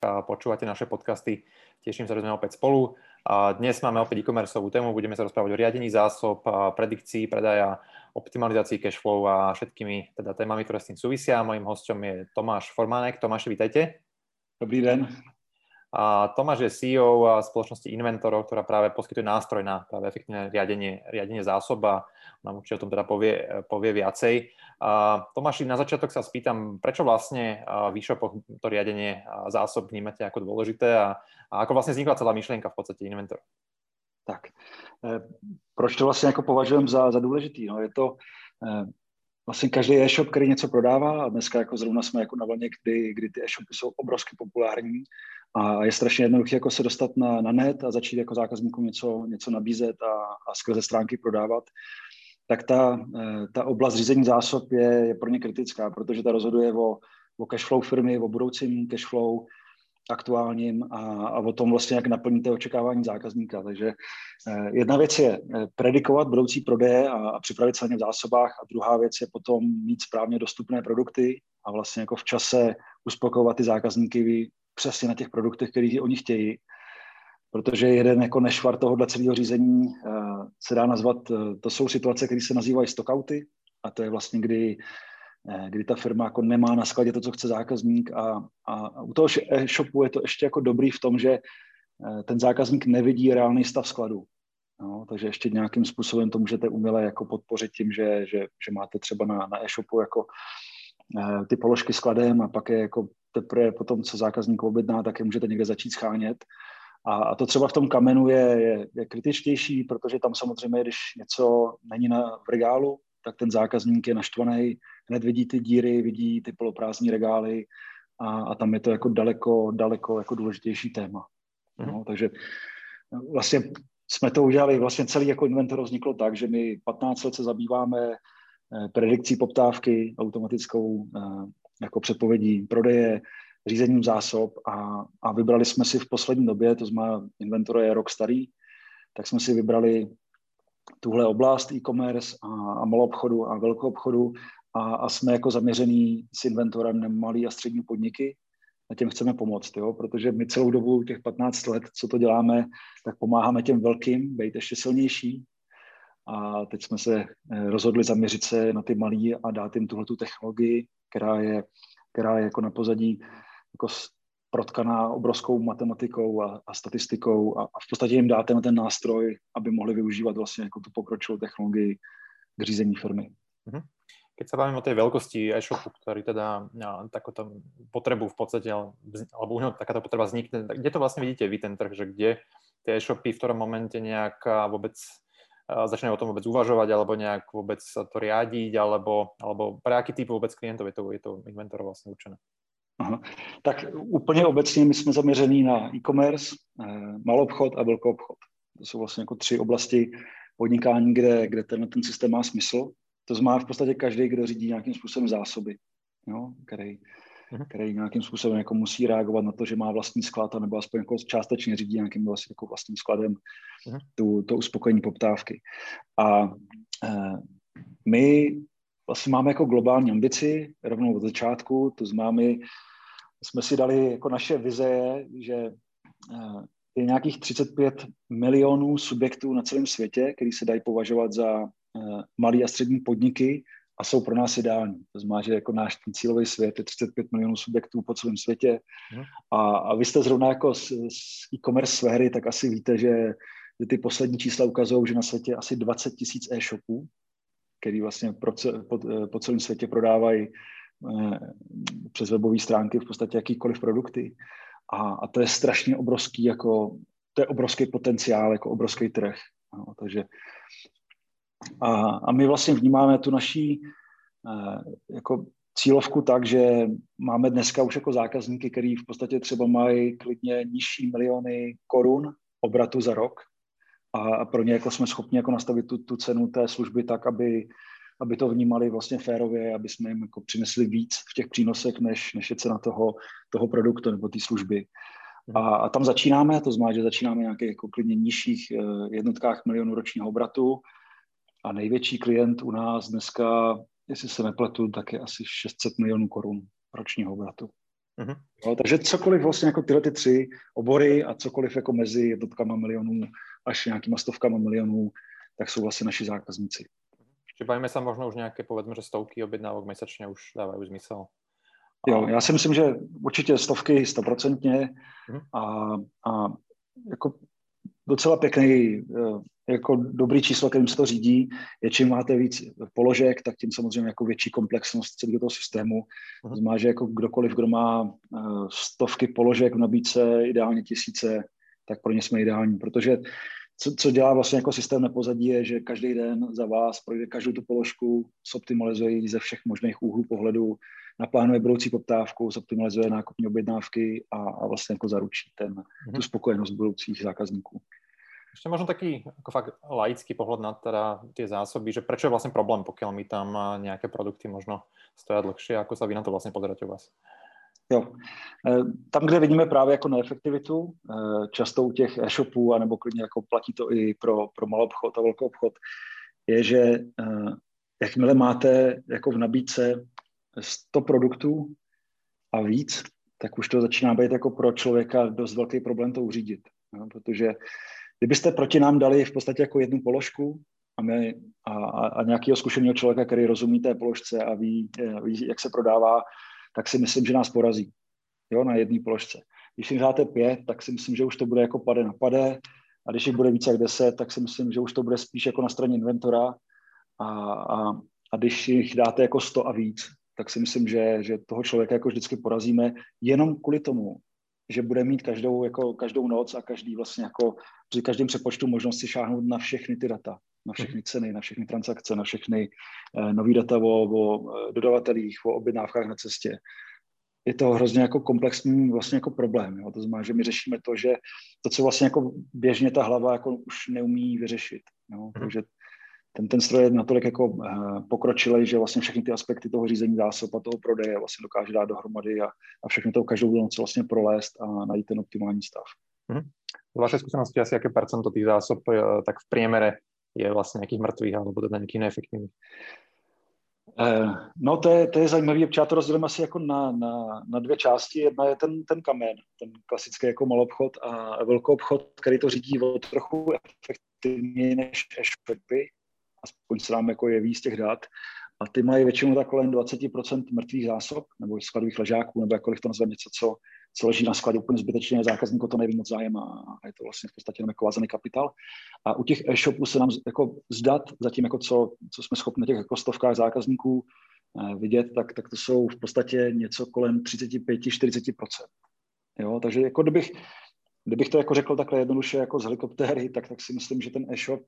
počúvate naše podcasty. Teším sa, že sme opäť spolu. Dnes máme opäť e-commerceovú tému, budeme sa rozprávať o riadení zásob, predikcii predaja, optimalizácii cashflow a všetkými teda témami, ktoré s tým súvisia. Mojím hostom je Tomáš Formánek. Tomáš, vítajte. Dobrý den. A Tomáš je CEO spoločnosti Inventorov, ktorá práve poskytuje nástroj na práve efektívne riadenie, riadenie zásob a nám určite o tom teda povie, povie viacej. A Tomáši, na začiatok sa spýtam, prečo vlastne v e-shopoch to riadenie zásob vnímate ako dôležité a, a ako vlastne vznikla celá myšlienka v podstate Inventor? Tak, e, proč to vlastně jako považujeme za, za důležitý? No, je to e, vlastně každý e-shop, který něco prodává a dneska jako zrovna jsme jako na vlně, kdy, kdy ty e-shopy jsou obrovsky populární a je strašně jednoduché jako se dostat na, na net a začít jako zákazníkům něco, něco nabízet a, a skrze stránky prodávat, tak ta, eh, ta oblast řízení zásob je, je pro ně kritická, protože ta rozhoduje o, o cashflow firmy, o budoucím cashflow, aktuálním a, a o tom vlastně, jak naplníte očekávání zákazníka. Takže eh, jedna věc je eh, predikovat budoucí prodeje a, a připravit se na ně v zásobách a druhá věc je potom mít správně dostupné produkty a vlastně jako v čase uspokojovat ty zákazníky přesně na těch produktech, kterých oni chtějí. Protože jeden jako nešvar tohohle celého řízení uh, se dá nazvat, uh, to jsou situace, které se nazývají stockouty a to je vlastně, kdy Eh, kdy ta firma jako nemá na skladě to, co chce zákazník a, a u toho e-shopu je to ještě jako dobrý v tom, že eh, ten zákazník nevidí reálný stav skladu. No, takže ještě nějakým způsobem to můžete uměle jako podpořit tím, že, že, že máte třeba na, na e-shopu jako eh, ty položky skladem a pak je jako teprve potom, co zákazník objedná, tak je můžete někde začít schánět. A, a to třeba v tom kamenu je, je, je kritičtější, protože tam samozřejmě, když něco není na, v regálu, tak ten zákazník je naštvaný, hned vidí ty díry, vidí ty poloprázdní regály a, a tam je to jako daleko, daleko jako důležitější téma. Mm-hmm. No, takže vlastně jsme to udělali, vlastně celý jako inventor vzniklo tak, že my 15 let se zabýváme eh, predikcí poptávky automatickou eh, jako předpovědí prodeje, řízením zásob a, a vybrali jsme si v poslední době, to znamená inventor je rok starý, tak jsme si vybrali tuhle oblast e-commerce a, a malou obchodu a velkou obchodu a, a jsme jako zaměřený s inventorem na malý a střední podniky. A těm chceme pomoct, jo? protože my celou dobu, těch 15 let, co to děláme, tak pomáháme těm velkým být ještě silnější. A teď jsme se eh, rozhodli zaměřit se na ty malý a dát jim tuhle technologii, která je, která je jako na pozadí jako protkaná obrovskou matematikou a, a statistikou a, a v podstatě jim dáte na ten nástroj, aby mohli využívat vlastně jako tu pokročilou technologii k řízení firmy. Mm-hmm. Keď sa bavíme o tej veľkosti e-shopu, ktorý teda takúto potrebu v podstate, alebo u neho takáto potreba vznikne, kde to vlastne vidíte vy ten trh, že kde tie e-shopy v ktorom momente nejak vôbec začínajú o tom vôbec uvažovať, alebo nejak vôbec sa to riadiť, alebo, alebo pre aký typ vôbec klientov je to, je to inventor vlastne určené? Aha. Tak úplně obecně my jsme zaměření na e-commerce, eh, malou obchod a velkou obchod. To jsou vlastně jako tři oblasti podnikání, kde, kde tenhle ten systém má smysl. To znamená v podstatě každý, kdo řídí nějakým způsobem zásoby, jo, který, uh-huh. který nějakým způsobem jako musí reagovat na to, že má vlastní sklad, nebo aspoň jako částečně řídí nějakým vlastně jako vlastním skladem uh-huh. tu, to uspokojení poptávky. A eh, my vlastně máme jako globální ambici rovnou od začátku, to znamená, my jsme si dali jako naše vize že eh, je nějakých 35 milionů subjektů na celém světě, který se dají považovat za eh, malý a střední podniky a jsou pro nás ideální. To znamená, že jako náš ten cílový svět je 35 milionů subjektů po celém světě. Mhm. A, a vy jste zrovna jako z, z e-commerce sféry, tak asi víte, že, že ty poslední čísla ukazují, že na světě asi 20 tisíc e-shopů, který vlastně pro, po, po celém světě prodávají Eh, přes webové stránky v podstatě jakýkoliv produkty. A, a to je strašně obrovský, jako, to je obrovský potenciál, jako obrovský trh. No, takže a, a my vlastně vnímáme tu naší eh, jako cílovku tak, že máme dneska už jako zákazníky, který v podstatě třeba mají klidně nižší miliony korun obratu za rok a pro ně jako jsme schopni jako nastavit tu, tu cenu té služby tak, aby aby to vnímali vlastně férově, aby jsme jim jako přinesli víc v těch přínosech, než, než je cena toho, toho produktu nebo té služby. A, a tam začínáme, to znamená, že začínáme nějaké jako klidně nižších eh, jednotkách milionů ročního obratu a největší klient u nás dneska, jestli se nepletu, tak je asi 600 milionů korun ročního obratu. Uh-huh. Jo, takže cokoliv vlastně jako tyhle ty tři obory a cokoliv jako mezi jednotkama milionů až nějakýma stovkama milionů, tak jsou vlastně naši zákazníci. Čiže bavíme se možno už nějaké, povedzme, že stovky objednávok měsíčně už dávají smysl. Jo, já si myslím, že určitě stovky, stoprocentně uh-huh. a, a jako docela pěkný, eh, jako dobrý číslo, kterým se to řídí, je čím máte víc položek, tak tím samozřejmě jako větší komplexnost celého toho systému. To mhm. znamená, že jako kdokoliv, kdo má eh, stovky položek v nabídce, ideálně tisíce, tak pro ně jsme ideální, protože co, co dělá vlastně jako systém na pozadí je, že každý den za vás projde každou tu položku, zoptimalizuje ze všech možných úhlů pohledu, naplánuje budoucí poptávku, zoptimalizuje nákupní objednávky a, a vlastně jako zaručí ten, mm-hmm. tu spokojenost budoucích zákazníků. Ještě možno taký ako fakt laický pohľad na teda tie zásoby, že prečo je vlastne problém, pokiaľ mi tam nejaké produkty možno stojí dlhšie, ako sa vy na to vlastně pozeráte u vás? Jo. E, tam, kde vidíme právě jako neefektivitu, e, často u těch e-shopů, anebo klidně jako platí to i pro, pro malý obchod a velký obchod, je, že e, jakmile máte jako v nabídce 100 produktů a víc, tak už to začíná být jako pro člověka dost velký problém to uřídit. No, protože kdybyste proti nám dali v podstatě jako jednu položku a, my, a, a nějakého zkušeného člověka, který rozumí té položce a ví, ví, jak se prodává, tak si myslím, že nás porazí jo, na jedné položce. Když jim dáte pět, tak si myslím, že už to bude jako pade na pade, a když jich bude více jak deset, tak si myslím, že už to bude spíš jako na straně inventora. A, a, a když jich dáte jako sto a víc, tak si myslím, že, že toho člověka jako vždycky porazíme jenom kvůli tomu, že bude mít každou, jako, každou noc a každý vlastně jako při každém přepočtu možnost si šáhnout na všechny ty data, na všechny ceny, na všechny transakce, na všechny eh, nový data o, o eh, dodavatelích, o objednávkách na cestě. Je to hrozně jako komplexní vlastně jako problém. Jo? To znamená, že my řešíme to, že to, co vlastně jako běžně ta hlava jako už neumí vyřešit. Jo? Mm. Takže ten, ten stroj je natolik jako uh, pokročilý, že vlastně všechny ty aspekty toho řízení zásob a toho prodeje vlastně dokáže dát dohromady a, a všechno to každou noc vlastně prolézt a najít ten optimální stav. Z vašej skúsenosti asi aké percento tých zásob uh, tak v priemere je vlastně nějakých mrtvých alebo teda nějakých neefektivních? Uh, no to je, to je zajímavý, já to rozdělím asi jako na, na, na dvě části. Jedna je ten, ten kamen, ten klasický jako malobchod a velký obchod, který to řídí o trochu efektivněji než e-shopy aspoň se nám jako jeví z těch dat. A ty mají většinou tak kolem 20% mrtvých zásob nebo skladových ležáků, nebo jakkoliv to nazveme něco, co, co leží na skladě úplně zbytečně, zákazník to neví moc zájem a, je to vlastně v podstatě jako vázaný kapitál. A u těch e-shopů se nám jako zdat, zatím jako co, co jsme schopni na těch jako stovkách zákazníků eh, vidět, tak, tak to jsou v podstatě něco kolem 35-40%. Jo, takže jako kdybych, kdybych to jako řekl takhle jednoduše jako z helikoptéry, tak, tak si myslím, že ten e-shop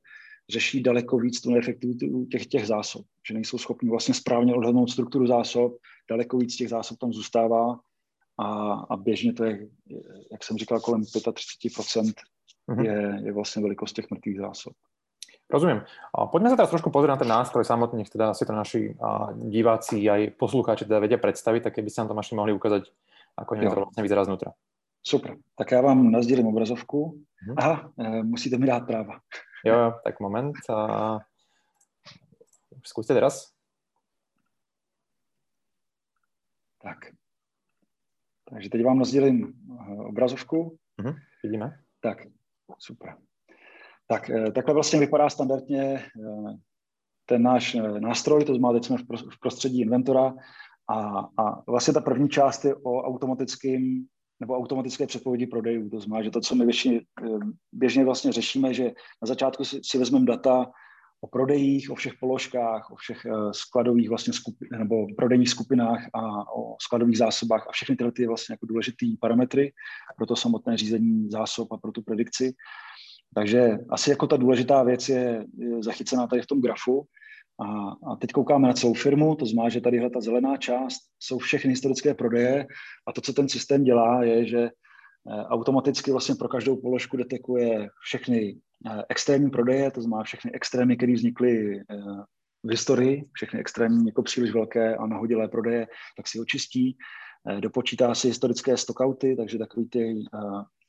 řeší daleko víc tu neefektivitu těch, těch zásob, že nejsou schopni vlastně správně odhadnout strukturu zásob, daleko víc těch zásob tam zůstává a, a běžně to je, jak jsem říkal, kolem 35% mm-hmm. je, je vlastně velikost těch mrtvých zásob. Rozumím. Poďme sa teraz trošku pozrieť na ten nástroj samotný, nech teda si to naši diváci aj poslucháči teda vedia predstaviť, tak keby ste nám to Maši mohli ukázať, ako to vlastne vyzerá znútra. Super. Tak já vám nazdělím obrazovku. Hmm. Aha, e, musíte mi dát práva. Jo, jo, tak moment. A... Zkuste teraz. Tak. Takže teď vám nazdělím eh, obrazovku. Mhm, vidíme. Tak, super. Tak, eh, takhle vlastně vypadá standardně ten náš nástroj, to znamená, teď jsme v prostředí inventora a, a vlastně ta první část je o automatickém nebo automatické předpovědi prodejů. To znamená, že to, co my běžně, běžně vlastně řešíme, že na začátku si, si vezmeme data o prodejích, o všech položkách, o všech uh, skladových vlastně skupi, nebo prodejních skupinách a o skladových zásobách a všechny tyhle ty vlastně jako důležitý parametry pro to samotné řízení zásob a pro tu predikci. Takže asi jako ta důležitá věc je, je zachycená tady v tom grafu. A, a teď koukáme na celou firmu, to znamená, že tady ta zelená část jsou všechny historické prodeje a to, co ten systém dělá, je, že eh, automaticky vlastně pro každou položku detekuje všechny eh, extrémní prodeje, to znamená všechny extrémy, které vznikly eh, v historii, všechny extrémní jako příliš velké a nahodilé prodeje, tak si očistí, dopočítá si historické stockouty, takže takový ty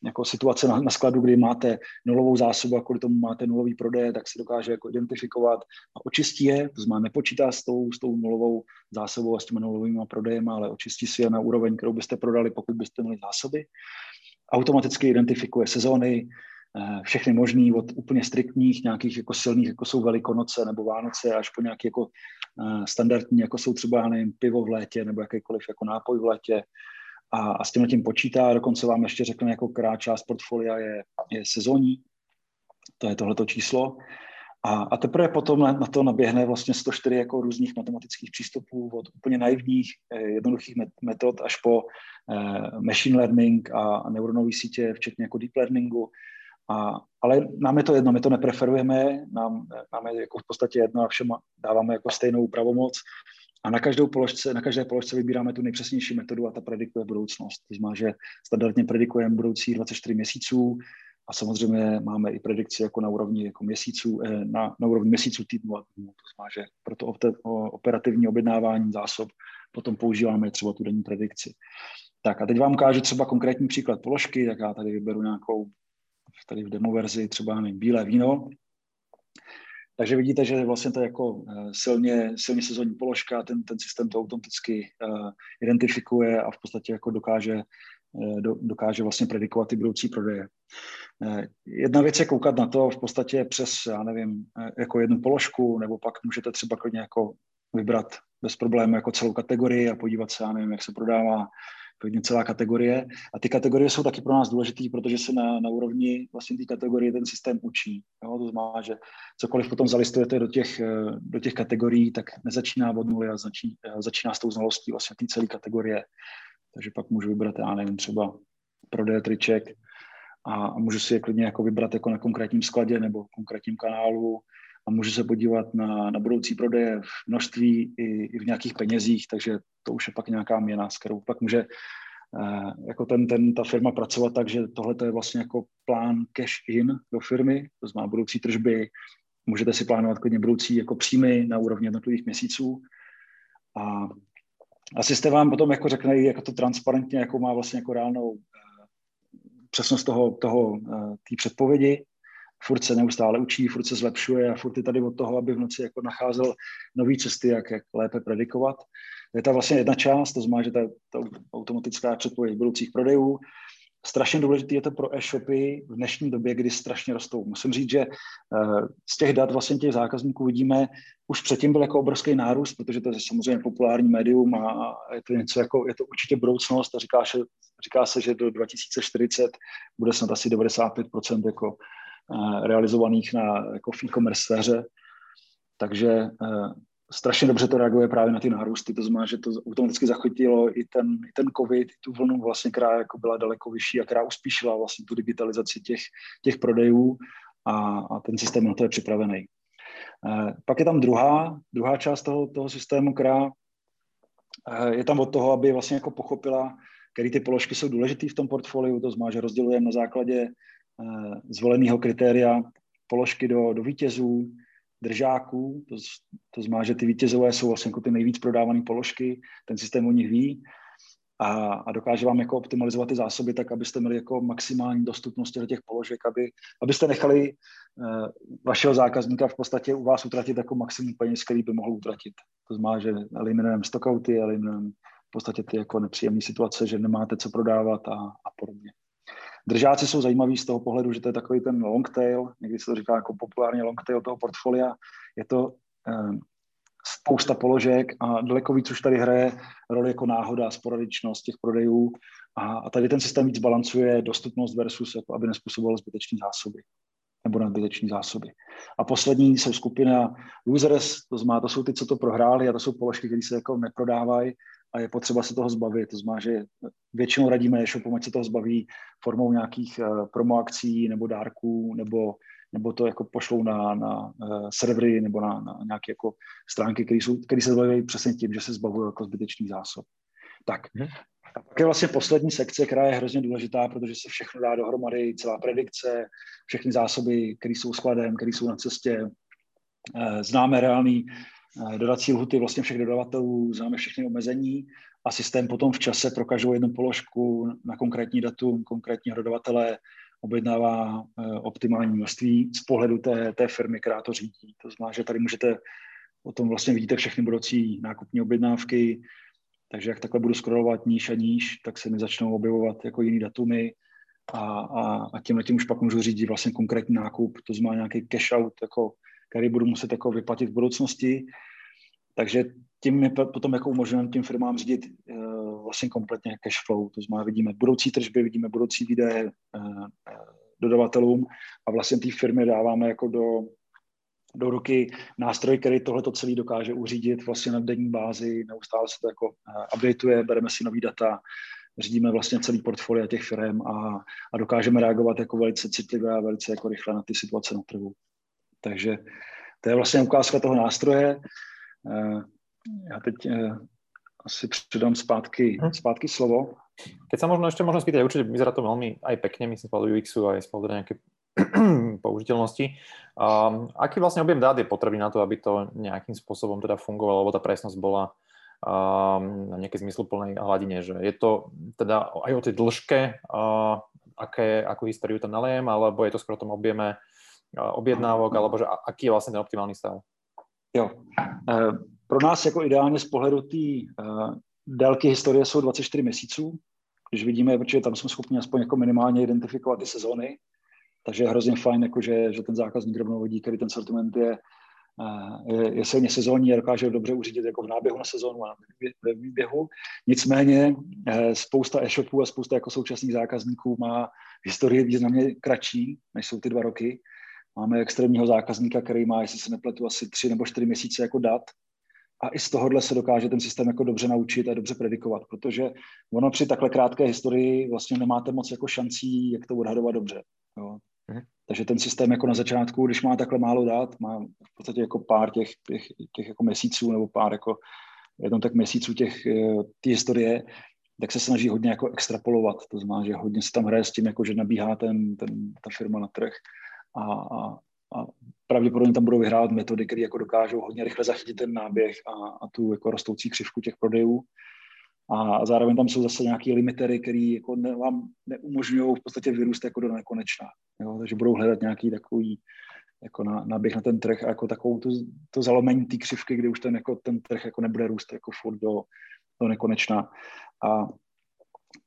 jako situace na, na skladu, kdy máte nulovou zásobu a kvůli tomu máte nulový prodej, tak se dokáže jako identifikovat a očistí je, to znamená nepočítá s tou, s tou nulovou zásobou a s těmi nulovými prodejem, ale očistí si je na úroveň, kterou byste prodali, pokud byste měli zásoby. Automaticky identifikuje sezóny, eh, všechny možný, od úplně striktních, nějakých jako silných, jako jsou Velikonoce nebo Vánoce, až po nějaké jako eh, standardní, jako jsou třeba, nevím, pivo v létě nebo jakýkoliv jako nápoj v létě, a, a s tím tím počítá. Dokonce vám ještě řekne, jako která část portfolia je, je sezónní. To je tohleto číslo. A, a teprve potom na, na to naběhne vlastně 104 jako různých matematických přístupů, od úplně naivních, eh, jednoduchých metod až po eh, machine learning a, a neuronové sítě, včetně jako deep learningu. A, ale nám je to jedno, my to nepreferujeme, nám, nám je jako v podstatě jedno a všem dáváme jako stejnou pravomoc a na každou položce, na každé položce vybíráme tu nejpřesnější metodu a ta predikuje budoucnost. To znamená, že standardně predikujeme budoucí 24 měsíců a samozřejmě máme i predikci jako na úrovni jako měsíců, eh, na, na úrovni měsíců týdnu a dnů. To znamená, že pro to operativní objednávání zásob potom používáme třeba tu denní predikci. Tak a teď vám ukážu třeba konkrétní příklad položky, tak já tady vyberu nějakou, tady v demo verzi třeba nevím, bílé víno, takže vidíte, že vlastně to je jako eh, silně, silně sezónní položka, ten, ten systém to automaticky uh, identifikuje a v podstatě jako dokáže, do, dokáže vlastně predikovat ty budoucí prodeje. Jedna věc je koukat na to v podstatě přes, já nevím, jako jednu položku, nebo pak můžete třeba klidně jako vybrat bez problému jako celou kategorii a podívat se, já nevím, jak se prodává klidně celá kategorie. A ty kategorie jsou taky pro nás důležité, protože se na, na úrovni vlastně té kategorie ten systém učí. Jo? To znamená, že cokoliv potom zalistujete do těch, do těch kategorií, tak nezačíná od nuly a začíná, začíná s tou znalostí vlastně té celé kategorie. Takže pak můžu vybrat, já nevím, třeba prodej triček a, a můžu si je klidně jako vybrat jako na konkrétním skladě nebo konkrétním kanálu a můžu se podívat na, na budoucí prodeje v množství i, i v nějakých penězích, takže to už je pak nějaká měna, s kterou pak může eh, jako ten, ten, ta firma pracovat tak, že tohle je vlastně jako plán cash in do firmy, to znamená budoucí tržby, můžete si plánovat klidně budoucí jako příjmy na úrovni jednotlivých měsíců. A asi jste vám potom jako řekne, jako to transparentně, jako má vlastně jako reálnou eh, přesnost toho, toho eh, té předpovědi furt se neustále učí, furt se zlepšuje a furt je tady od toho, aby v noci jako nacházel nové cesty, jak, jak lépe predikovat. To je ta vlastně jedna část, to znamená, že ta, ta automatická předpověď budoucích prodejů. Strašně důležité je to pro e-shopy v dnešní době, kdy strašně rostou. Musím říct, že eh, z těch dat vlastně těch zákazníků vidíme, už předtím byl jako obrovský nárůst, protože to je samozřejmě populární médium a je to něco jako, je to určitě budoucnost a říká, že, říká se, že do 2040 bude snad asi 95% jako realizovaných na, jako v e-commerce sféře. Takže eh, strašně dobře to reaguje právě na ty nárůsty, to znamená, že to automaticky zachytilo i ten, i ten covid, i tu vlnu vlastně, která jako byla daleko vyšší a která uspíšila vlastně tu digitalizaci těch, těch prodejů a, a ten systém na to je připravený. Eh, pak je tam druhá, druhá část toho, toho systému, která je tam od toho, aby vlastně jako pochopila, které ty položky jsou důležité v tom portfoliu, to znamená, že rozdělujeme na základě Eh, zvoleného kritéria položky do, do vítězů, držáků, to, to znamená, že ty vítězové jsou vlastně jako ty nejvíc prodávané položky, ten systém o nich ví a, a dokáže vám jako optimalizovat ty zásoby tak, abyste měli jako maximální dostupnost těch položek, aby, abyste nechali uh, vašeho zákazníka v podstatě u vás utratit jako maximum peněz, který by mohl utratit. To znamená, že eliminujeme stockouty, eliminujeme v podstatě ty jako nepříjemné situace, že nemáte co prodávat a, a podobně. Držáci jsou zajímaví z toho pohledu, že to je takový ten long tail, někdy se to říká jako populárně long tail toho portfolia. Je to eh, spousta položek a daleko víc už tady hraje roli jako náhoda, sporadičnost těch prodejů a, a tady ten systém víc balancuje dostupnost versus, jako aby nespůsoboval zbytečné zásoby nebo nadbytečné zásoby. A poslední jsou skupina losers, to znamená, to jsou ty, co to prohráli a to jsou položky, které se jako neprodávají a je potřeba se toho zbavit. To znamená, že většinou radíme e-shopům, ať se toho zbaví formou nějakých uh, promo akcí nebo dárků, nebo, nebo to jako pošlou na, na uh, servery nebo na, na nějaké jako stránky, které se zbaví přesně tím, že se zbavují jako zbytečný zásob. Tak, hmm. A pak je vlastně poslední sekce, která je hrozně důležitá, protože se všechno dá dohromady, celá predikce, všechny zásoby, které jsou skladem, které jsou na cestě. Eh, známe reálný Eh, dodací lhuty vlastně všech dodavatelů, známe všechny omezení a systém potom v čase pro každou jednu položku na konkrétní datum, konkrétního dodavatele objednává optimální množství z pohledu té, té firmy, která to řídí. To znamená, že tady můžete, o tom vlastně vidíte všechny budoucí nákupní objednávky, takže jak takhle budu scrollovat níž a níž, tak se mi začnou objevovat jako jiný datumy a, a, a tím letím už pak můžu řídit vlastně konkrétní nákup, to znamená nějaký cash out, jako, který budu muset jako vyplatit v budoucnosti. Takže tím my potom jako umožňujeme tím firmám řídit uh, vlastně kompletně cash flow, to znamená vidíme budoucí tržby, vidíme budoucí výdaje uh, dodavatelům a vlastně té firmy dáváme jako do, do ruky nástroj, který tohle celý dokáže uřídit vlastně na denní bázi, neustále se to jako uh, updateuje, bereme si nový data, řídíme vlastně celý portfolio těch firm a, a dokážeme reagovat jako velice citlivě a velice jako rychle na ty situace na trhu. Takže to je vlastně ukázka toho nástroje. Já teď asi předám zpátky, hm. zpátky slovo. Keď sa možno ešte možno spýtať, určite vyzerá to veľmi aj pekne, myslím, z UX-u aj z nejaké použiteľnosti. Um, aký vlastne objem dát je potrebný na to, aby to nejakým spôsobom teda fungovalo, alebo tá presnosť bola um, na nejakej zmysluplnej hladine, že je to teda aj o tej dĺžke, uh, aké, akú históriu tam nalejem, alebo je to skoro o tom objeme objednávok, alebo že aký je vlastne ten optimálny stav? Jo. Uh, pro nás jako ideálně z pohledu té uh, délky historie jsou 24 měsíců, když vidíme, protože tam jsme schopni aspoň jako minimálně identifikovat ty sezóny, takže je hrozně fajn, jako že, že ten zákazník rovnou vidí, který ten sortiment je, je, je silně sezónní a dokáže dobře uřídit jako v náběhu na sezónu a ve výběhu. Nicméně eh, spousta e-shopů a spousta jako současných zákazníků má historii významně kratší, než jsou ty dva roky. Máme extrémního zákazníka, který má, jestli se nepletu, asi tři nebo čtyři měsíce jako dat a i z tohohle se dokáže ten systém jako dobře naučit a dobře predikovat, protože ono při takhle krátké historii vlastně nemáte moc jako šancí, jak to odhadovat dobře. Jo. Mhm. Takže ten systém jako na začátku, když má takhle málo dát, má v podstatě jako pár těch, těch, těch jako měsíců nebo pár jako jednou tak měsíců těch eh, ty historie, tak se snaží hodně jako extrapolovat. To znamená, že hodně se tam hraje s tím, jako že nabíhá ten, ten, ta firma na trh a, a, a pravděpodobně tam budou vyhrávat metody, které jako dokážou hodně rychle zachytit ten náběh a, a tu jako rostoucí křivku těch prodejů. A zároveň tam jsou zase nějaké limitery, které jako ne, vám neumožňují v podstatě vyrůst jako do nekonečna. Jo? Takže budou hledat nějaký takový jako na, naběh na ten trh a jako takovou tu, to zalomení té křivky, kdy už ten, jako, ten trh jako nebude růst jako furt do, do nekonečna. A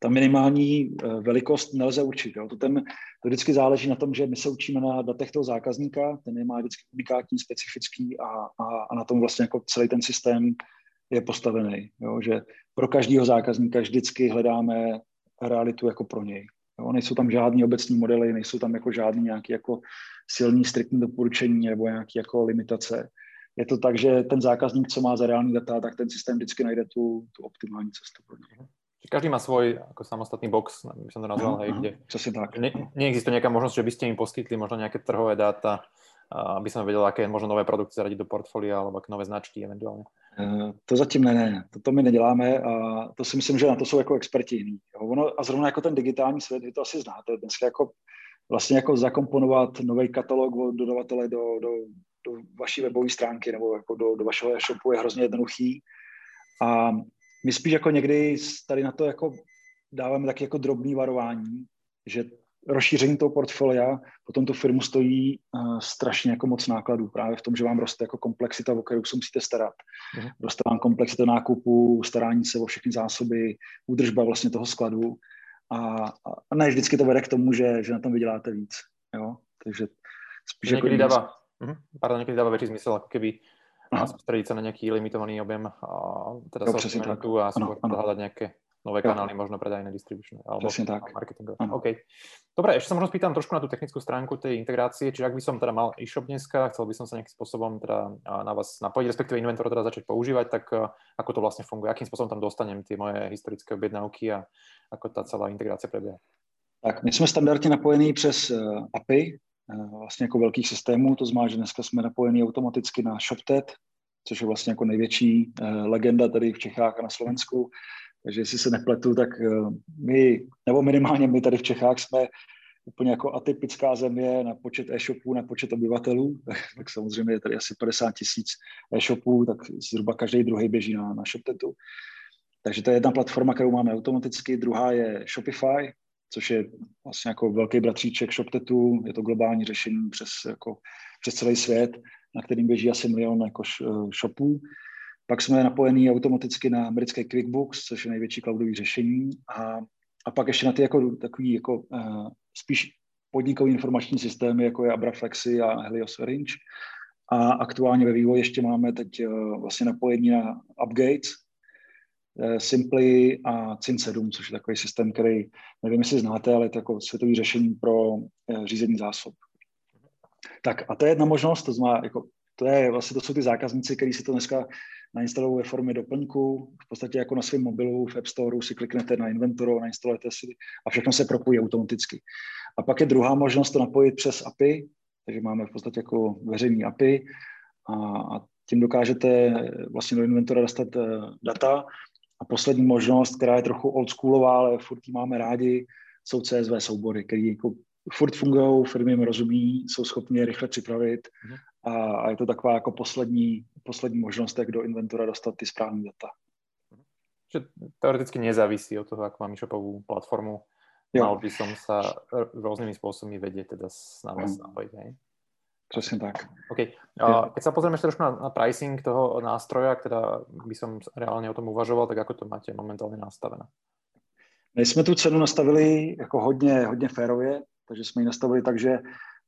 ta minimální eh, velikost nelze určit. Jo. To, ten, to vždycky záleží na tom, že my se učíme na datech toho zákazníka, ten je má vždycky unikátní, specifický a, a, a na tom vlastně jako celý ten systém je postavený. Jo. Že pro každého zákazníka vždycky hledáme realitu jako pro něj. Jo. Nejsou tam žádný obecní modely, nejsou tam jako žádný nějaký jako silný, striktní doporučení nebo nějaké jako limitace. Je to tak, že ten zákazník, co má za reální data, tak ten systém vždycky najde tu, tu optimální cestu pro něj. Každý má svoj ako samostatný box, by som to nazval, hej, kde tak. Ne, neexistuje nejaká možnosť, že by ste im poskytli možno nejaké trhové dáta, aby som vedel, aké možno nové produkty zaradiť do portfolia alebo nové značky eventuálně. Uh, to zatím ne, ne, to, to my neděláme a to si myslím, že na to jsou jako experti jiný. Ono, a zrovna jako ten digitální svět, vy to asi znáte, dneska jako vlastně jako zakomponovat nový katalog od dodavatele do, do, do vaší webové stránky nebo jako do, do vašeho e-shopu je hrozně jednoduchý. A my spíš jako někdy tady na to jako dáváme taky jako drobný varování, že rozšíření toho portfolia potom tu firmu stojí uh, strašně jako moc nákladů právě v tom, že vám roste jako komplexita, o kterou se musíte starat. Mm. Roste vám komplexita nákupu, starání se o všechny zásoby, údržba vlastně toho skladu a, a ne vždycky to vede k tomu, že, že na tom vyděláte víc. Jo? Takže spíš jako někdy dává, uh, pardon, někdy dává větší smysl, jako keby a soustředit se na nějaký limitovaný objem a teda sortimentu a skôr hľadať nejaké nové jo. kanály, možno predajné distribučné alebo tak. marketingové. OK. Dobre, ešte sa možno spýtam trošku na tú technickú stránku tej integrácie, čiže ak by som teda mal e-shop dneska, chcel by som sa nejakým spôsobom teda na vás napojiť, respektíve Inventor teda začať používať, tak ako to vlastne funguje, akým spôsobom tam dostanem tie moje historické objednávky a ako ta celá integrace prebieha? Tak my jsme standardně napojení přes uh, API, Eh, vlastně jako velkých systémů, to znamená, že dneska jsme napojeni automaticky na ShopTet, což je vlastně jako největší eh, legenda tady v Čechách a na Slovensku. Takže jestli se nepletu, tak eh, my, nebo minimálně my tady v Čechách jsme úplně jako atypická země na počet e-shopů, na počet obyvatelů, tak samozřejmě je tady asi 50 tisíc e-shopů, tak zhruba každý druhý běží na, na ShopTetu. Takže to je jedna platforma, kterou máme automaticky, druhá je Shopify, což je vlastně jako velký bratříček ShopTetu, je to globální řešení přes, jako, přes celý svět, na kterým běží asi milion jako shopů. Pak jsme napojení automaticky na americké QuickBooks, což je největší cloudové řešení. A, a pak ještě na ty jako, takový jako, uh, spíš podnikový informační systémy, jako je Abraflexy a Helios Orange. A aktuálně ve vývoji ještě máme teď uh, vlastně napojení na Upgates, Simply a Cin7, což je takový systém, který, nevím, jestli znáte, ale je to jako světový řešení pro uh, řízení zásob. Tak a to je jedna možnost, to znamená, jako, to, je, vlastně, to jsou ty zákazníci, kteří si to dneska nainstalují ve formě doplňku, v podstatě jako na svém mobilu v App Store si kliknete na inventoro, nainstalujete si a všechno se propojí automaticky. A pak je druhá možnost to napojit přes API, takže máme v podstatě jako veřejný API a, a tím dokážete vlastně do inventora dostat uh, data. A poslední možnost, která je trochu oldschoolová, ale furt ji máme rádi, jsou CSV soubory, které jako furt fungují, firmy jim rozumí, jsou schopni je rychle připravit mm-hmm. a, a je to taková jako poslední, poslední možnost, jak do inventora dostat ty správné data. Že teoreticky nezávisí od toho, jak mám e-shopovú platformu. Jo. Mal by som sa rôznymi spôsobmi vedieť teda s nás mm. napojiť, hej? Přesně tak. OK. A keď sa pozrieme ešte trošku na, na pricing toho nástroja, teda by som reálne o tom uvažoval, tak ako to máte momentálne nastavené? My jsme tu cenu nastavili jako hodně, hodně férově, takže jsme ji nastavili tak, že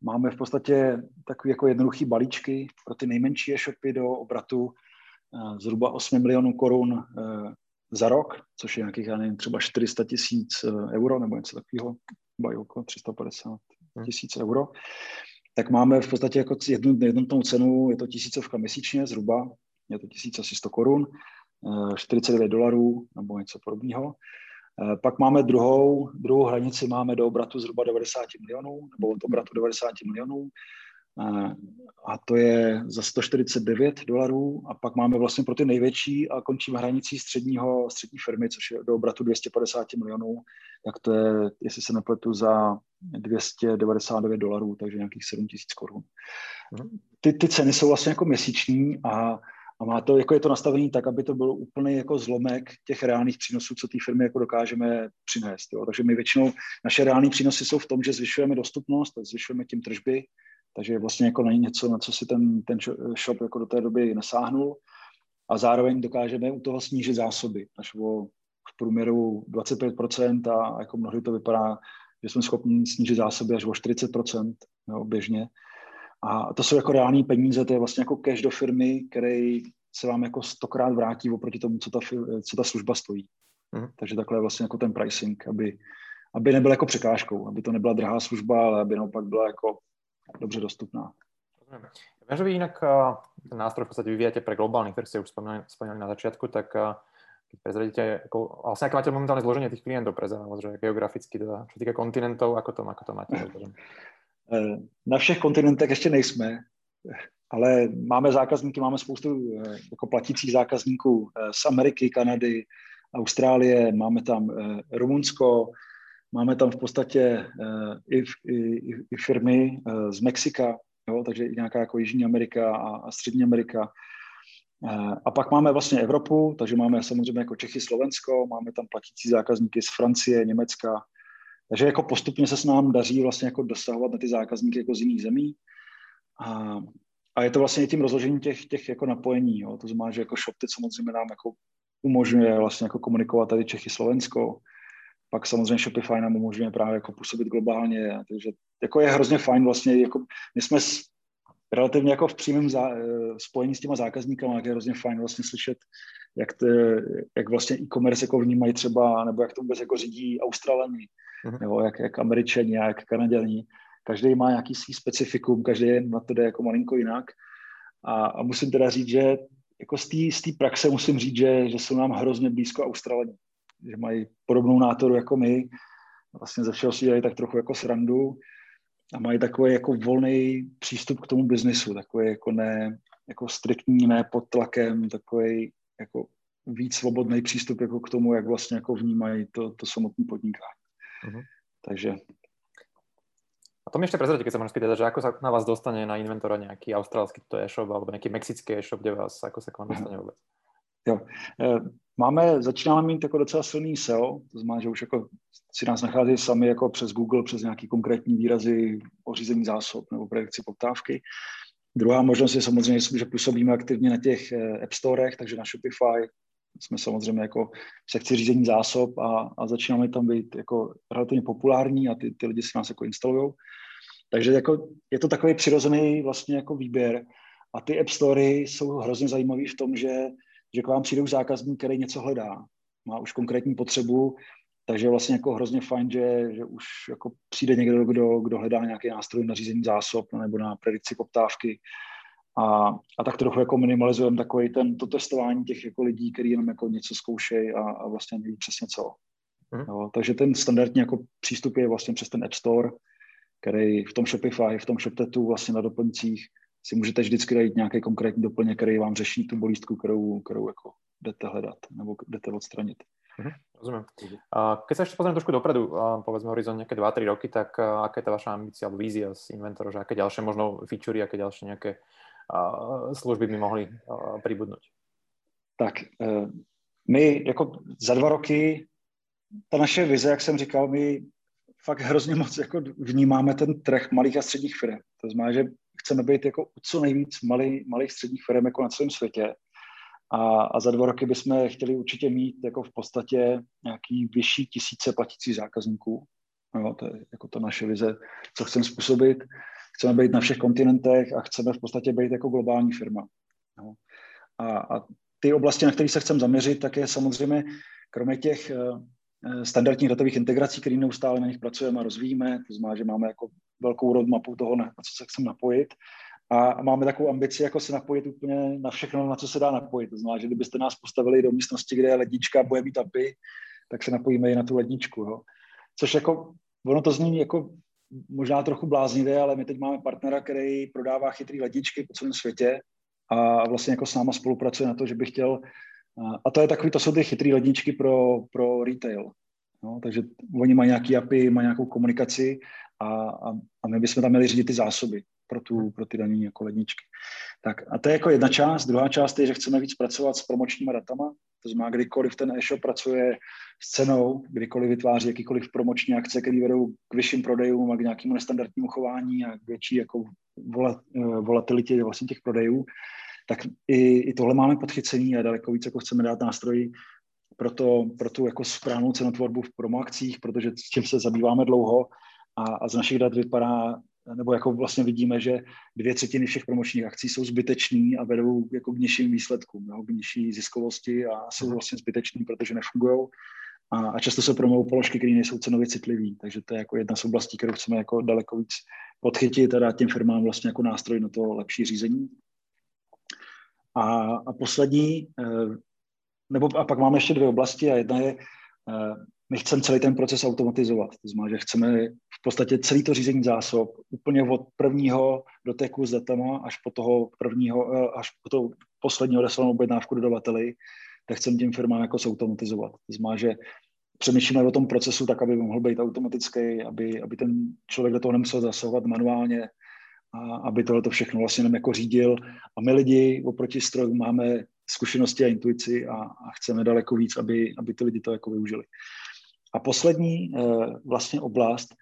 máme v podstatě takové jako jednoduché balíčky pro ty nejmenší e-shopy do obratu eh, zhruba 8 milionů korun eh, za rok, což je nějakých, já nevím, třeba 400 tisíc eh, euro nebo něco takového, třeba okolo 350 tisíc euro, tak máme v podstatě jako jednu, jednotnou cenu, je to tisícovka měsíčně zhruba, je to 1100 korun, 49 dolarů nebo něco podobného. Eh, pak máme druhou, druhou hranici, máme do obratu zhruba 90 milionů, nebo od obratu 90 milionů, eh, a to je za 149 dolarů. A pak máme vlastně pro ty největší a končíme hranicí středního, střední firmy, což je do obratu 250 milionů, tak to je, jestli se nepletu, za 299 dolarů, takže nějakých 7 tisíc korun. Mhm. Ty, ty ceny jsou vlastně jako měsíční a a má to, jako je to nastavené tak, aby to byl úplný jako zlomek těch reálných přínosů, co té firmy jako dokážeme přinést. Jo. Takže my většinou, naše reální přínosy jsou v tom, že zvyšujeme dostupnost, zvyšujeme tím tržby, takže vlastně jako není něco, na co si ten, ten shop jako do té doby nesáhnul a zároveň dokážeme u toho snížit zásoby, až o v průměru 25% a jako mnohdy to vypadá, že jsme schopni snížit zásoby až o 40% jo, běžně. A to jsou jako reální peníze, to je vlastně jako cash do firmy, který se vám jako stokrát vrátí oproti tomu, co ta, co ta služba stojí. Mm. Takže takhle je vlastně jako ten pricing, aby, aby nebyl jako překážkou, aby to nebyla drahá služba, ale aby naopak byla jako dobře dostupná. Viem, že vy inak ten nástroj v podstate vyvíjate pre globálnych, ktorý ste už spomínali, spomínali na začiatku, tak keď prezradíte, ako, vlastne aké máte momentálne zloženie tých klientov pre že geograficky, teda, čo týka kontinentov, ako to, ako to máte? Eh, na všech kontinentech ještě nejsme, ale máme zákazníky, máme spoustu eh, jako platících zákazníků eh, z Ameriky, Kanady, Austrálie, máme tam Rumunsko, máme tam v podstatě i, i, i firmy z Mexika, jo, takže i nějaká jako Jižní Amerika a, a Střední Amerika. A pak máme vlastně Evropu, takže máme samozřejmě jako Čechy, Slovensko, máme tam platící zákazníky z Francie, Německa, takže jako postupně se s nám daří vlastně jako dosahovat na ty zákazníky jako z jiných zemí. A, a je to vlastně tím rozložením těch, těch jako napojení. Jo. To znamená, že jako ShopTet samozřejmě nám jako umožňuje vlastně jako komunikovat tady Čechy, Slovensko. Pak samozřejmě Shopify nám umožňuje právě jako působit globálně. Takže jako je hrozně fajn vlastně, jako my jsme relativně jako v přímém zá, eh, spojení s těma zákazníkama, jak je hrozně fajn vlastně slyšet, jak, te, jak vlastně e-commerce jako vnímají třeba, nebo jak to vůbec jako řídí Australani, mm-hmm. nebo jak, jak Američani jak Kanaděni. Každý má nějaký svý specifikum, každý na to jde jako malinko jinak. A, a musím teda říct, že jako z té praxe musím říct, že, že jsou nám hrozně blízko Australani, že mají podobnou nátoru jako my, vlastně ze všeho si dělají tak trochu jako srandu a mají takový jako volný přístup k tomu biznisu, takový jako ne, jako striktní, ne pod tlakem, takový jako víc svobodný přístup jako k tomu, jak vlastně jako vnímají to, to samotné podnikání. Uh-huh. Takže a to mi ešte prezradíte, keď sa môžem spýtať, že ako sa na vás dostane na inventora nejaký austrálsky to e-shop alebo nejaký mexický e-shop, kde vás, ako sa k vám dostane vôbec? Jo. Eh, máme, začínáme mít jako docela silný SEO, to znamená, že už jako si nás nachází sami jako přes Google, přes nějaký konkrétní výrazy o řízení zásob nebo predikci poptávky. Druhá možnost je samozřejmě, že působíme aktivně na těch eh, App Storech, takže na Shopify jsme samozřejmě jako v sekci řízení zásob a, a začínáme tam být jako relativně populární a ty, ty lidi si nás jako instalují. Takže jako je to takový přirozený vlastně jako výběr a ty App Story jsou hrozně zajímavý v tom, že, že k vám přijde už zákazník, který něco hledá, má už konkrétní potřebu, takže je vlastně jako hrozně fajn, že, že už jako přijde někdo, kdo, kdo hledá nějaký nástroj na řízení zásob nebo na predikci poptávky. A, a tak trochu jako minimalizujeme takový ten, to testování těch jako lidí, kteří jenom jako něco zkoušejí a, a vlastně neví přesně co. Mm. Jo, takže ten standardní jako přístup je vlastně přes ten App Store, který v tom Shopify, v tom ShopTetu vlastně na doplňcích si můžete vždycky najít nějaký konkrétní doplněk, který vám řeší tu bolístku, kterou, kterou jako jdete hledat nebo jdete odstranit. Mm-hmm, rozumiem. A keď sa ešte pozrieme trošku dopredu, a povedzme horizont nejaké 2-3 roky, tak aká je tá vaša ambícia alebo vízia z Inventoru, že aké ďalšie možno featurey, aké ďalšie nejaké služby by mohli uh, pribudnúť? Tak uh, my jako za dva roky, ta naše vize, jak jsem říkal, my fakt hrozně moc jako vnímáme ten trh malých a středních firm. To znamená, že chceme být jako co nejvíc malý, malých středních firm jako na celém světě a, a za dva roky bychom chtěli určitě mít jako v podstatě nějaký vyšší tisíce platících zákazníků. No, to je jako to naše vize, co chceme způsobit. Chceme být na všech kontinentech a chceme v podstatě být jako globální firma. No. A, a ty oblasti, na které se chceme zaměřit, tak je samozřejmě, kromě těch uh, standardních datových integrací, které neustále na nich pracujeme a rozvíjíme, to znamená, že máme jako velkou roadmapu toho, na co se chceme napojit, a máme takovou ambici, jako se napojit úplně na všechno, na co se dá napojit. To znamená, že kdybyste nás postavili do místnosti, kde je lednička bude mít apy, tak se napojíme i na tu ledničku. Jo. Což jako, ono to zní jako možná trochu bláznivě, ale my teď máme partnera, který prodává chytrý ledničky po celém světě a vlastně jako s náma spolupracuje na to, že by chtěl, a to je takový, to jsou ty chytrý ledničky pro, pro retail. No, takže oni mají nějaký API, mají nějakou komunikaci a, a, a my bychom tam měli řídit ty zásoby pro, tu, pro ty daní jako ledničky. Tak a to je jako jedna část. Druhá část je, že chceme víc pracovat s promočníma datama. To znamená, kdykoliv ten e-shop pracuje s cenou, kdykoliv vytváří jakýkoliv promoční akce, které vedou k vyšším prodejům a k nějakému nestandardnímu chování a k větší jako eh, volatilitě vlastně těch prodejů, tak i, i tohle máme podchycení a daleko víc jako chceme dát nástroji pro, to, pro tu jako správnou cenotvorbu v promoakcích, protože s tím se zabýváme dlouho a, a z našich dat vypadá nebo jako vlastně vidíme, že dvě třetiny všech promočních akcí jsou zbytečný a vedou jako k nižším výsledkům, jo, k nižší ziskovosti a jsou mhm. vlastně zbytečný, protože nefungují. A, a často se promou položky, které nejsou cenově citlivé. Takže to je jako jedna z oblastí, kterou chceme jako daleko víc podchytit a dát těm firmám vlastně jako nástroj na to lepší řízení. A, a poslední, eh, nebo a pak máme ještě dvě oblasti a jedna je eh, my chceme celý ten proces automatizovat. To znamená, že chceme v podstatě celý to řízení zásob úplně od prvního doteku s datama až po toho prvního, eh, až po toho posledního odeslanou objednávku dodavateli, tak chceme těm firmám jako zautomatizovat. To znamená, že přemýšlíme o tom procesu tak, aby mohl být automatický, aby, aby ten člověk do toho nemusel zasahovat manuálně, a aby tohle to všechno vlastně nám jako řídil. A my lidi oproti strojům máme zkušenosti a intuici a, a chceme daleko víc, aby, aby ty lidi to jako využili. A poslední eh, vlastně oblast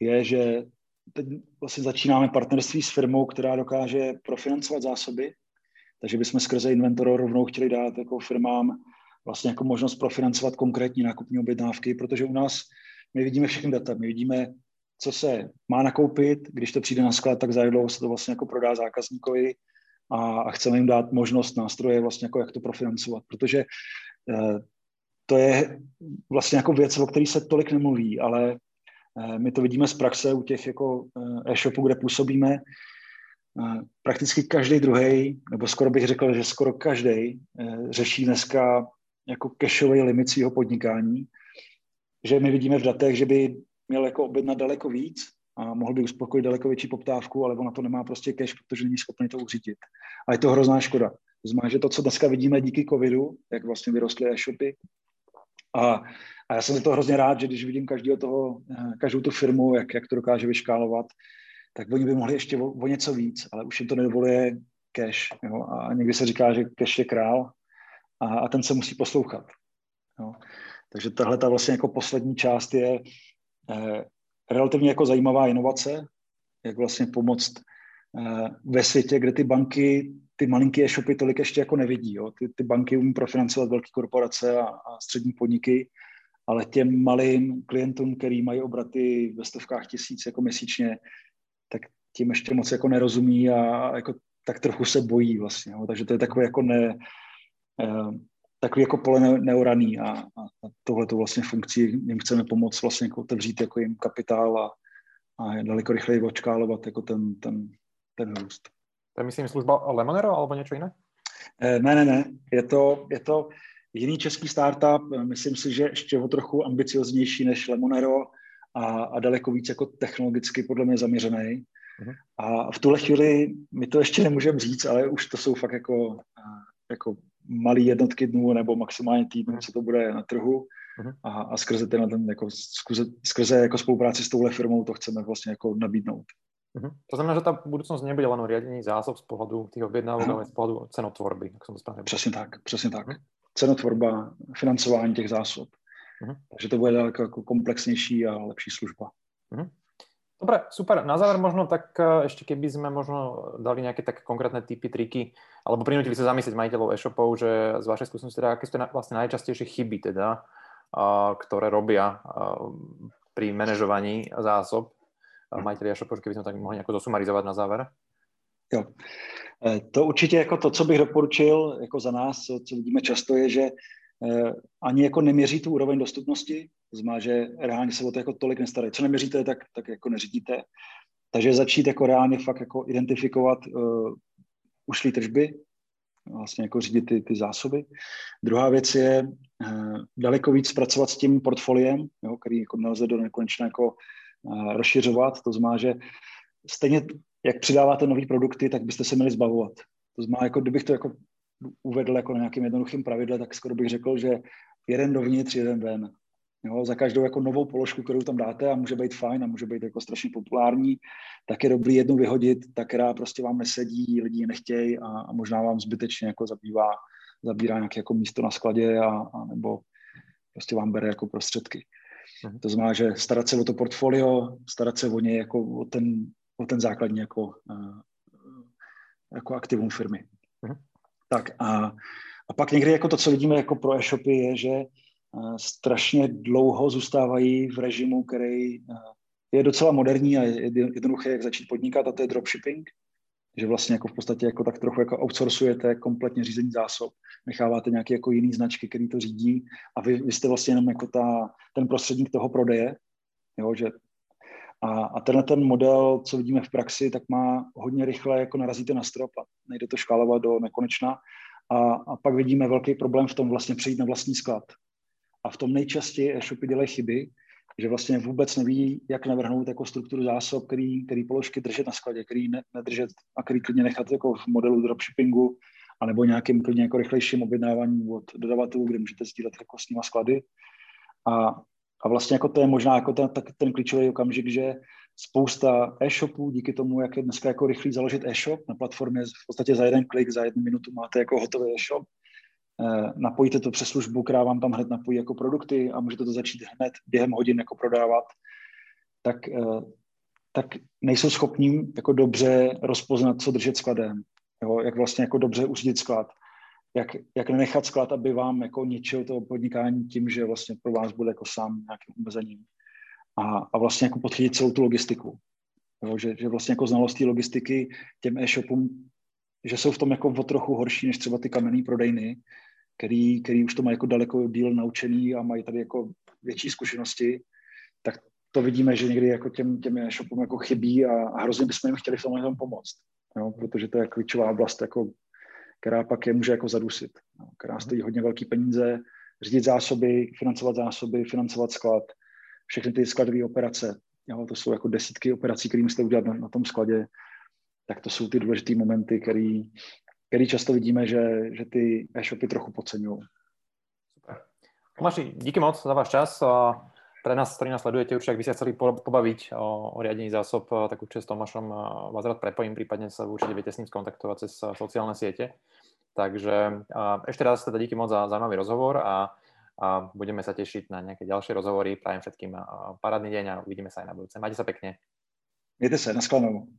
je, že teď vlastně začínáme partnerství s firmou, která dokáže profinancovat zásoby, takže bychom skrze Inventor rovnou chtěli dát jako firmám vlastně jako možnost profinancovat konkrétní nákupní objednávky, protože u nás my vidíme všechny data, my vidíme, co se má nakoupit, když to přijde na sklad, tak za se to vlastně jako prodá zákazníkovi a, a chceme jim dát možnost nástroje vlastně jako jak to profinancovat, protože eh, to je vlastně jako věc, o které se tolik nemluví, ale eh, my to vidíme z praxe u těch jako eh, e-shopů, kde působíme. Eh, prakticky každý druhý, nebo skoro bych řekl, že skoro každý řeší dneska jako cashový limit svého podnikání, že my vidíme v datech, že by měl jako objednat daleko víc a mohl by uspokojit daleko větší poptávku, ale ona to nemá prostě cash, protože není schopný to uřídit. A je to hrozná škoda. To znamená, že to, co dneska vidíme díky covidu, jak vlastně vyrostly e-shopy, a, a já jsem za to hrozně rád, že když vidím každého toho, eh, každou tu firmu, jak, jak to dokáže vyškálovat, tak oni by mohli ještě o, o něco víc, ale už jim to nedovoluje cash. Jo? A někdy se říká, že cash je král a, a ten se musí poslouchat. Jo. Takže tahle ta vlastně jako poslední část je relativně jako zajímavá inovace, jak vlastně pomoct eh, ve světě, kde ty banky, ty malinké e-shopy tolik ještě jako nevidí. Jo. Ty, ty banky umí profinancovat velké korporace a, a střední podniky, ale těm malým klientům, který mají obraty ve stovkách tisíc jako měsíčně, tak tím ještě moc jako nerozumí a jako tak trochu se bojí vlastně. Jo. Takže to je takové jako ne, eh, takový jako pole neoraný a, a tohle to vlastně funkcí jim chceme pomoct vlastně jako otevřít jako jim kapitál a, a daleko rychleji očkálovat jako ten, ten, ten růst. To je myslím služba Lemonero alebo něco jiné? Eh, ne, ne, ne. Je to, je to jiný český startup, myslím si, že ještě o trochu ambicioznější než Lemonero a, a daleko víc jako technologicky podle mě zaměřený. Uh-huh. A v tuhle chvíli my to ještě nemůžeme říct, ale už to jsou fakt jako, jako malé jednotky dnů nebo maximálně týdnů, co to bude na trhu uh-huh. a, a skrze, ten, ten jako, skrze, skrze jako spolupráci s touhle firmou to chceme vlastně jako nabídnout. Uh-huh. To znamená, že ta budoucnost nebude len o riadení zásob z pohledu těch objednávek, ale z pohledu cenotvorby, jak jsem to správně Přesně tak, přesně tak. Uh-huh. Cenotvorba, financování těch zásob. Uh-huh. Takže to bude daleko jako komplexnější a lepší služba. Uh-huh. Dobre, super. Na záver možno tak eh, ešte keby sme možno dali nejaké také konkrétne typy, triky, alebo prinútili sa zamyslieť majiteľov e-shopov, že z vašej skúsenosti teda, aké sú vlastne najčastejšie chyby teda, ktoré robia pri manažovaní zásob mhm. majiteľi e-shopov, keby sme tak mohli nejako zosumarizovat na záver. Jo. Eh, to určitě jako to, co bych doporučil jako za nás, co, vidíme často, je, že ani jako neměří tu úroveň dostupnosti, to znamená, že reálně se o to jako tolik nestarají. Co neměříte, tak, tak jako neřídíte. Takže začít jako reálně fakt jako identifikovat uh, ušlý tržby, vlastně jako řídit ty, ty zásoby. Druhá věc je uh, daleko víc pracovat s tím portfoliem, jo, který jako nelze do nekonečna jako uh, rozšiřovat. To znamená, že stejně jak přidáváte nové produkty, tak byste se měli zbavovat. To znamená, jako kdybych to jako uvedl jako na nějakým jednoduchým pravidle, tak skoro bych řekl, že jeden dovnitř, jeden ven. Jo, za každou jako novou položku, kterou tam dáte a může být fajn a může být jako strašně populární, tak je dobrý jednu vyhodit, ta, která prostě vám nesedí, lidi nechtějí a, a možná vám zbytečně jako zabývá, zabírá nějaké jako místo na skladě a, a nebo prostě vám bere jako prostředky. Mhm. To znamená, že starat se o to portfolio, starat se o ně jako o ten, o ten základní jako, jako aktivum firmy. Mhm. Tak a, a pak někdy jako to, co vidíme jako pro e-shopy, je, že strašně dlouho zůstávají v režimu, který je docela moderní a je jednoduché, jak začít podnikat, a to je dropshipping, že vlastně jako v podstatě jako tak trochu jako outsourcujete kompletně řízení zásob, necháváte nějaké jako jiný značky, který to řídí a vy, vy jste vlastně jenom jako ta, ten prostředník toho prodeje, jo, že a, a tenhle ten model, co vidíme v praxi, tak má hodně rychle jako narazíte na strop a nejde to škálovat do nekonečna a, a pak vidíme velký problém v tom vlastně přejít na vlastní sklad. A v tom nejčastěji e-shopy dělají chyby, že vlastně vůbec neví, jak navrhnout jako strukturu zásob, který, který položky držet na skladě, který ne, nedržet a který klidně nechat jako v modelu dropshippingu, anebo nějakým klidně jako rychlejším objednáváním od dodavatelů, kde můžete sdílet jako s nima sklady. A, a vlastně jako to je možná jako ten, tak ten klíčový okamžik, že spousta e-shopů, díky tomu, jak je dneska jako rychlý založit e-shop na platformě, v podstatě za jeden klik, za jednu minutu máte jako hotový e-shop, Eh, napojíte to přes službu, která vám tam hned napojí jako produkty a můžete to začít hned během hodin jako prodávat, tak, eh, tak nejsou schopní jako dobře rozpoznat, co držet skladem, jo? jak vlastně jako dobře uřídit sklad, jak, jak nenechat sklad, aby vám jako ničil to podnikání tím, že vlastně pro vás bude jako sám nějakým omezením. A, a vlastně jako podchytit celou tu logistiku. Jo? Že, že vlastně jako znalost logistiky těm e-shopům, že jsou v tom jako o trochu horší než třeba ty kamenné prodejny, který, který už to mají jako daleko díl naučený a mají tady jako větší zkušenosti, tak to vidíme, že někdy jako těm, těm e-shopům jako chybí a, a hrozně bychom jim chtěli v tomhle tom pomoct, jo, protože to je klíčová oblast, jako, která pak je může jako zadusit, jo, která stojí hodně velký peníze, řídit zásoby, financovat zásoby, financovat sklad, všechny ty skladové operace, jo, to jsou jako desítky operací, které musíte udělat na, na tom skladě, tak to jsou ty důležité momenty, které který často vidíme, že, že ty e-shopy trochu podceňují. Tomáši, díky moc za váš čas. Pre nás, ktorí nás sledujete, určite ak by ste chceli pobaviť o, o riadení zásob, tak určite s Tomášom vás rád prepojím, prípadne sa určite viete s ním skontaktovať cez sociálne siete. Takže ešte raz teda díky moc za zaujímavý rozhovor a, a budeme sa tešiť na nejaké ďalšie rozhovory. Prajem všetkým parádny deň a uvidíme sa aj na budúce. Majte sa pekne. Mějte se, nashledanou.